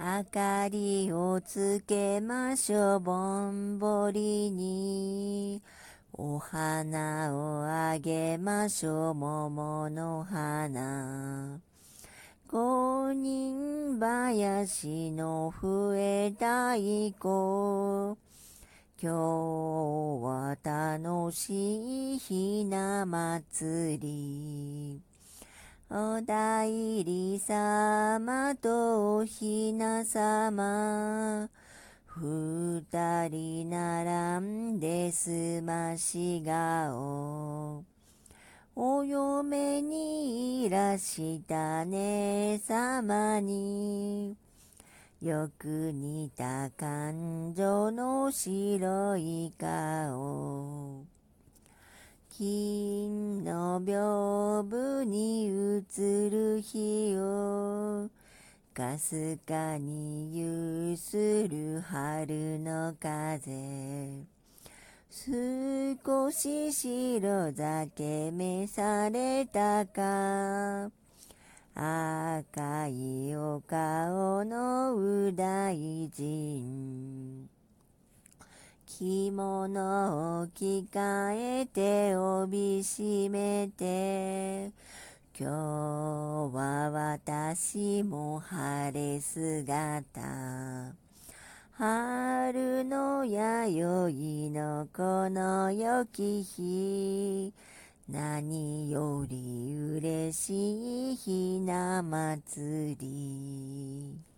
明かりをつけましょう、ぼんぼりに。お花をあげましょう、桃の花。五人林の笛太鼓。今日は楽しいひな祭り。お代理様とおひな様。二人並んですまし顔。お嫁にいらした姉様に。よく似た感情の白い顔。金の屏風に映る日をかすかに揺する春の風。少し白酒召されたか。赤いお顔の右大臣。着物を着替えて帯締めて。今日は私も晴れ姿。春の弥生のこの良き日。何より嬉しいひな祭り。